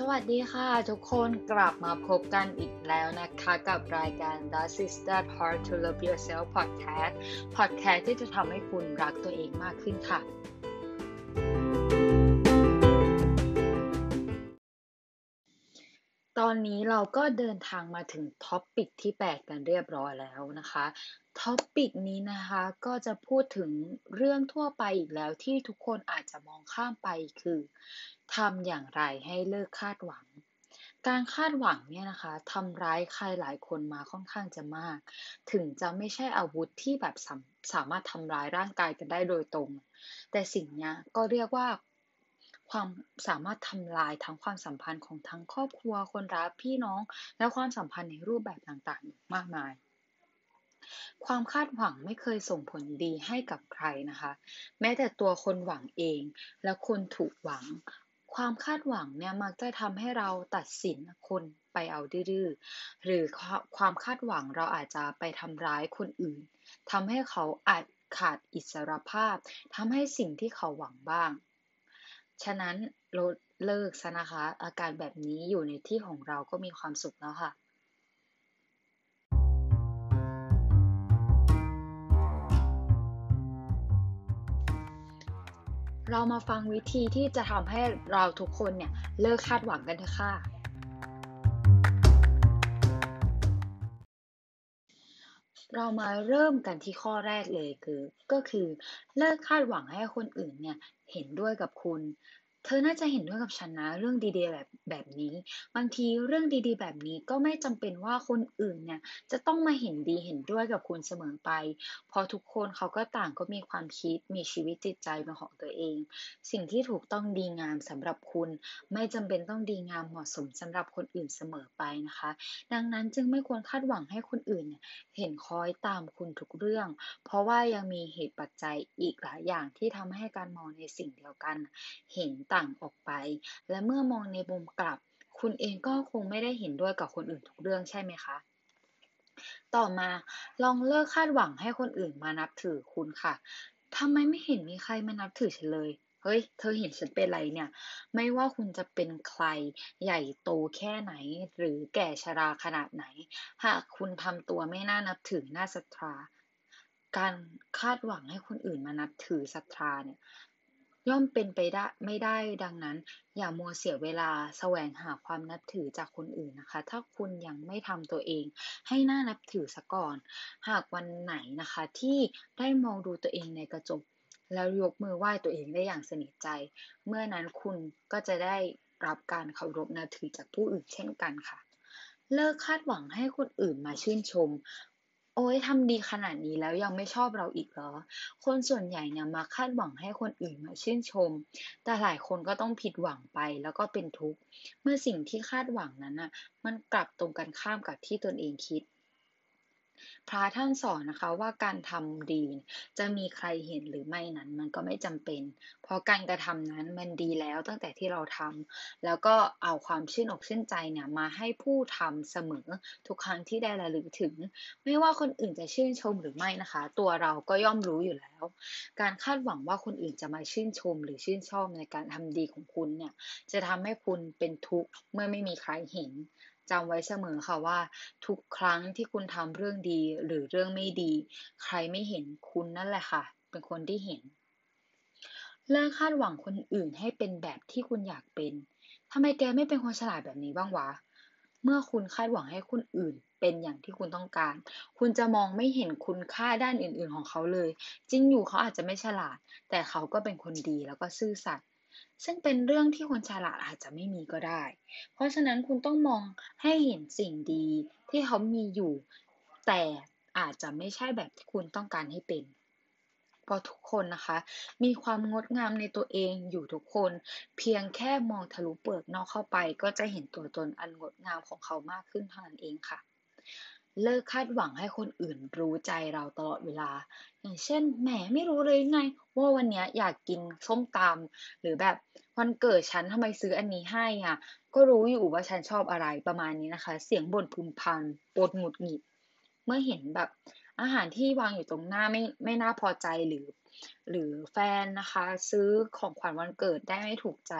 สวัสดีค่ะทุกคนกลับมาพบกันอีกแล้วนะคะกับรายการ The Sister Heart to Love Yourself Podcast Podcast ที่จะทำให้คุณรักตัวเองมากขึ้นค่ะ ตอนนี้เราก็เดินทางมาถึง topic ที่ 8 กันเรียบร้อยแล้วนะคะ topic นี้นะคะก็จะพูดถึงเรื่องทั่วไปอีกแล้วที่ทุกคนอาจจะมองข้ามไปคือทำอย่างไรให้เลิกคาดหวัง การคาดหวังเนี่ยนะคะทำร้ายใครหลายคนมาค่อนข้างจะมาก ถึงจะไม่ใช่อาวุธที่แบบสาสามารถทำร้ายร่างกายกันได้โดยตรง แต่สิ่งนี้ก็เรียกว่า ความสามารถทำลายทั้งความสัมพันธ์ของทั้งครอบครัวคนรักพี่น้อง และความสัมพันธ์ในรูปแบบต่างๆ มากมาย ความคาดหวังไม่เคยส่งผลดีให้กับใครนะคะ แม้แต่ตัวคนหวังเองและคนถูกหวัง ความคาดหวังเนี่ยมักจะทำให้เราตัดสินคนไปเอาดื้อหรือความคาดหวังเราอาจจะไปทำร้ายคนอื่นทำให้เขาอาจขาดอิสรภาพทำให้สิ่งที่เขาหวังบ้าง ฉะนั้นลดเลิกซะนะคะ อาการแบบนี้อยู่ในที่ของเราก็มีความสุขแล้วค่ะเรามาฟังวิธีที่จะทำให้เราทุกคนเนี่ยเลิกคาดหวังกันเถอะค่ะ เรามาเริ่มกันที่ข้อแรกเลยคือ ก็คือเลิกคาดหวังให้คนอื่นเนี่ยเห็นด้วยกับคุณ เธอน่าจะเห็นด้วยกับฉันนะเรื่องดีๆแบบแบบนี้ บางทีเรื่องดีๆ แบบนี้ก็ไม่จำเป็นว่าคนอื่นเนี่ยจะต้องมาเห็นดีเห็นด้วยกับคุณเสมอไป เพราะทุกคนเขาก็ต่างก็มีความคิดมีชีวิตจิตใจเป็นของตัวเอง สิ่งที่ถูกต้องดีงามสำหรับคุณ ไม่จำเป็นต้องดีงามเหมาะสมสำหรับคนอื่นเสมอไปนะคะ ดังนั้นจึงไม่ควรคาดหวังให้คนอื่นเนี่ยเห็นคอยตามคุณทุกเรื่อง เพราะว่ายังมีเหตุปัจจัยอีกหลายอย่างที่ทำให้การมองในสิ่งเดียวกัน เห็นต่างออกไป และเมื่อมองในมุมกลับ คุณเองก็คงไม่ได้เห็นด้วยกับคนอื่นทุกเรื่องใช่ไหมคะ ต่อมาลองเลิกคาดหวังให้คนอื่นมานับถือคุณค่ะทำไมไม่เห็นมีใครมานับถือฉันเลยเฮ้ย เธอเห็นฉันเป็นไรเนี่ย ไม่ว่าคุณจะเป็นใครใหญ่โตแค่ไหน หรือแก่ชราขนาดไหน หากคุณทำตัวไม่น่านับถือน่าศรัทธา การคาดหวังให้คนอื่นมานับถือศรัทธาเนี่ย ย่อมเป็นไปได้ไม่ได้ดังนั้น อย่ามัวเสียเวลาแสวงหาความนับถือจากคนอื่นนะคะ ถ้าคุณยังไม่ทำตัวเอง ให้น่านับถือซะก่อน หากวันไหนนะคะ ที่ได้มองดูตัวเองในกระจก แล้วยกมือไหว้ตัวเองได้อย่างสนิทใจ เมื่อนั้นคุณก็จะได้รับการเคารพนับถือจากผู้อื่นเช่นกันค่ะ เลิกคาดหวังให้คนอื่นมาชื่นชม โอ้ยทำดีขนาดนี้แล้วยังไม่ชอบเราอีกเหรอ คนส่วนใหญ่เนี่ยมาคาดหวังให้คนอื่นมาชื่นชม แต่หลายคนก็ต้องผิดหวังไปแล้วก็เป็นทุกข์ เมื่อสิ่งที่คาดหวังนั้นน่ะ มันกลับตรงกันข้ามกับที่ตนเองคิด พระท่านสอนนะคะว่าการทำดีจะมีใครเห็นหรือไม่นั้น มันก็ไม่จำเป็น เพราะการกระทำนั้นมันดีแล้วตั้งแต่ที่เราทำแล้วก็เอาความชื่นอกชื่นใจเนี่ยมาให้ผู้ทำเสมอทุกครั้งที่ได้ระลึกถึง ไม่ว่าคนอื่นจะชื่นชมหรือไม่นะคะ ตัวเราก็ย่อมรู้อยู่แล้ว การคาดหวังว่าคนอื่นจะมาชื่นชมหรือชื่นชอบในการทำดีของคุณเนี่ยจะทำให้คุณเป็นทุกข์เมื่อไม่มีใครเห็น จำไว้เสมอค่ะว่า ทุกครั้งที่คุณทำเรื่องดีหรือเรื่องไม่ดี ใครไม่เห็นคุณนั่นแหละค่ะ เป็นคนที่เห็นเลิกคาดหวังคนอื่นให้เป็นแบบที่คุณอยากเป็นทำไมแกไม่เป็นคนฉลาดแบบนี้บ้างวะ เมื่อคุณคาดหวังให้คนอื่นเป็นอย่างที่คุณต้องการ คุณจะมองไม่เห็นคุณค่าด้านอื่น ๆ ของเขาเลย จริงอยู่เขาอาจจะไม่ฉลาด แต่เขาก็เป็นคนดีแล้วก็ซื่อสัตย์ ซึ่งเป็นเรื่องที่คนฉลาดอาจจะไม่มีก็ได้ เพราะฉะนั้นคุณต้องมองให้เห็นสิ่งดีที่เขามีอยู่ แต่อาจจะไม่ใช่แบบที่คุณต้องการให้เป็นเพราะทุกคนนะคะ มีความงดงามในตัวเองอยู่ทุกคน เพียงแค่มองทะลุเปลือกนอกเข้าไป ก็จะเห็นตัวตนอันงดงามของเขามากขึ้นเท่านั้นเองค่ะ เลิกคาดหวังให้คนอื่นรู้ใจเราตลอดเวลา อย่างเช่น แหมไม่รู้เลยไง ว่าวันนี้อยากกินส้มตำหรือแบบวันเกิดฉันทำไมซื้ออันนี้ให้อะ ก็รู้อยู่ว่าฉันชอบอะไรประมาณนี้นะคะ เสียงบ่นพึมพำปวดหงุดหงิด เมื่อเห็นแบบอาหารที่วางอยู่ตรงหน้าไม่ไม่น่าพอใจหรือ หรือแฟนนะคะ ซื้อของขวัญวันเกิดได้ไม่ถูกใจ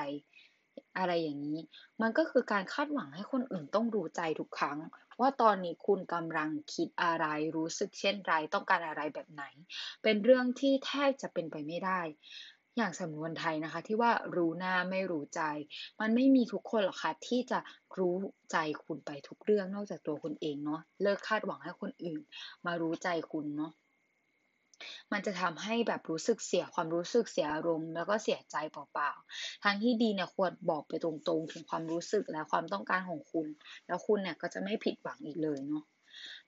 อะไรอย่างนี้ มันก็คือการคาดหวังให้คนอื่นต้องรู้ใจทุกครั้ง ว่าตอนนี้คุณกำลังคิดอะไรรู้สึกเช่นไรต้องการอะไรแบบไหน เป็นเรื่องที่แทบจะเป็นไปไม่ได้ อย่างสำนวนไทยนะคะที่ว่ารู้หน้าไม่รู้ใจ มันไม่มีทุกคนหรอกค่ะที่จะรู้ใจคุณไปทุกเรื่องนอกจากตัวคุณเองเนาะเลิกคาดหวังให้คนอื่น มารู้ใจคุณเนาะ มันจะทำให้แบบรู้สึกเสียความรู้สึกเสียอารมณ์แล้วก็เสียใจเปล่าๆทางที่ดีเนี่ยควรบอกไปตรงๆ ถึงความรู้สึกและความต้องการของคุณ แล้วคุณเนี่ยก็จะไม่ผิดหวังอีกเลยเนาะ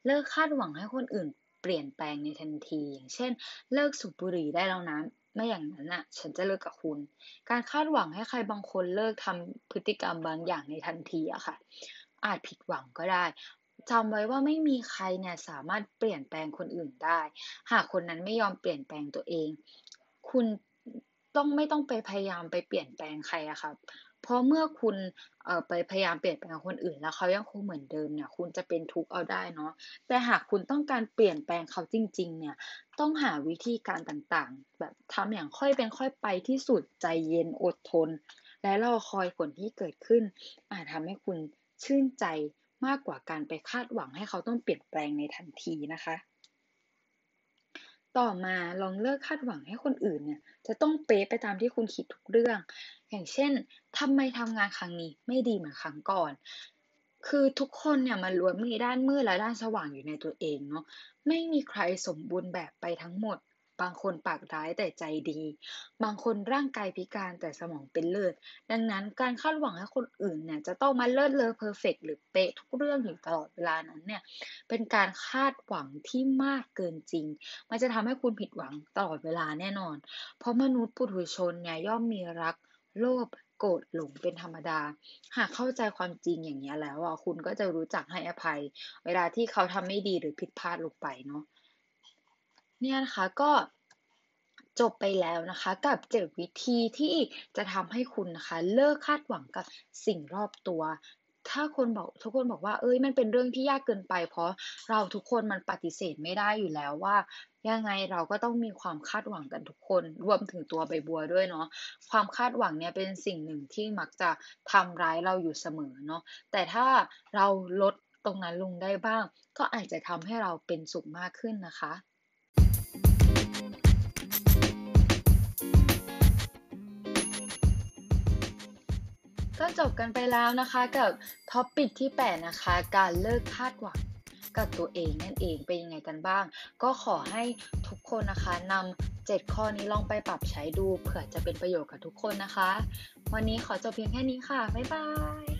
เลิกคาดหวังให้คนอื่นเปลี่ยนแปลงในทันที อย่างเช่น เลิกสูบบุหรี่ได้แล้วนะไม่อย่างนั้นน่ะ ฉันจะเลิกกับคุณ การคาดหวังให้ใครบางคนเลิกทำพฤติกรรมบางอย่างในทันทีอะค่ะ อาจผิดหวังก็ได้ จำไว้ว่าไม่มีใครเนี่ยสามารถเปลี่ยนแปลงคนอื่นได้ หากคนนั้นไม่ยอมเปลี่ยนแปลงตัวเอง คุณต้องไม่ต้องไปพยายามไปเปลี่ยนแปลงใครอะค่ะเพราะเมื่อคุณเอ่อไปพยายามเปลี่ยนแปลงคนอื่น แล้วเขายังคงเหมือนเดิมเนี่ย คุณจะเป็นทุกข์เอาได้เนาะ แต่หากคุณต้องการเปลี่ยนแปลงเขาจริง ๆ เนี่ย ต้องหาวิธีการต่างๆ แบบทำอย่างค่อยเป็นค่อยไปที่สุดใจเย็นอดทน และรอคอยผลที่เกิดขึ้น อาจทำให้คุณชื่นใจ มากกว่าการไปคาดหวังให้เขาต้องเปลี่ยนแปลงในทันทีนะคะ ต่อมาลองเลิกคาดหวังให้คนอื่นเนี่ยจะต้องเป๊ะไปตามที่คุณคิดทุกเรื่อง อย่างเช่นทำไมทำงานครั้งนี้ไม่ดีเหมือนครั้งก่อน คือทุกคนเนี่ยมันล้วนมีด้านมืดและด้านสว่างอยู่ในตัวเองเนาะ ไม่มีใครสมบูรณ์แบบไปทั้งหมด บางคนปากร้ายแต่ใจดี บางคนร่างกายพิการแต่สมองเป็นเลิศ ดังนั้นการคาดหวังให้คนอื่นเนี่ยจะต้องมาเลิศเลอ perfect หรือเป๊ะทุกเรื่องอยู่ตลอดเวลานั้นเนี่ย เป็นการคาดหวังที่มากเกินจริง มันจะทำให้คุณผิดหวังตลอดเวลาแน่นอน เพราะมนุษย์ปุถุชนเนี่ยย่อมมีรักโลภโกรธหลงเป็นธรรมดา หากเข้าใจความจริงอย่างเงี้แล้วอะคุณก็จะรู้จักให้อภัย เวลาที่เขาทำไม่ดีหรือผิดพลาดลงไปเนาะ เนี่ยนะคะก็จบไปแล้วนะคะกับ7วิธีที่จะทำให้คุณนะคะเลิกคาดหวังกับสิ่งรอบตัว ถ้าคนบอกทุกคนบอกว่าเฮ้ยมันเป็นเรื่องที่ยากเกินไป เพราะเราทุกคนมันปฏิเสธไม่ได้อยู่แล้วว่า ยังไงเราก็ต้องมีความคาดหวังกันทุกคน รวมถึงตัวใบบัวด้วยเนาะความคาดหวังเนี่ยเป็นสิ่งหนึ่งที่มักจะทำร้ายเราอยู่เสมอเนาะแต่ถ้าเราลดตรงนั้นลงได้บ้าง ก็อาจจะทำให้เราเป็นสุขมากขึ้นนะคะ ก็จบกันไปแล้วนะคะกับtopic ที่ 8 นะคะ การเลิกคาดหวังกับตัวเองนั่นเองเป็นยังไงกันบ้าง ก็ขอให้ทุกคนนะคะนำ7ข้อนี้ลองไปปรับใช้ดูเผื่อจะเป็นประโยชน์กับทุกคนนะคะ วันนี้ขอจบเพียงแค่นี้ค่ะ บ๊ายบาย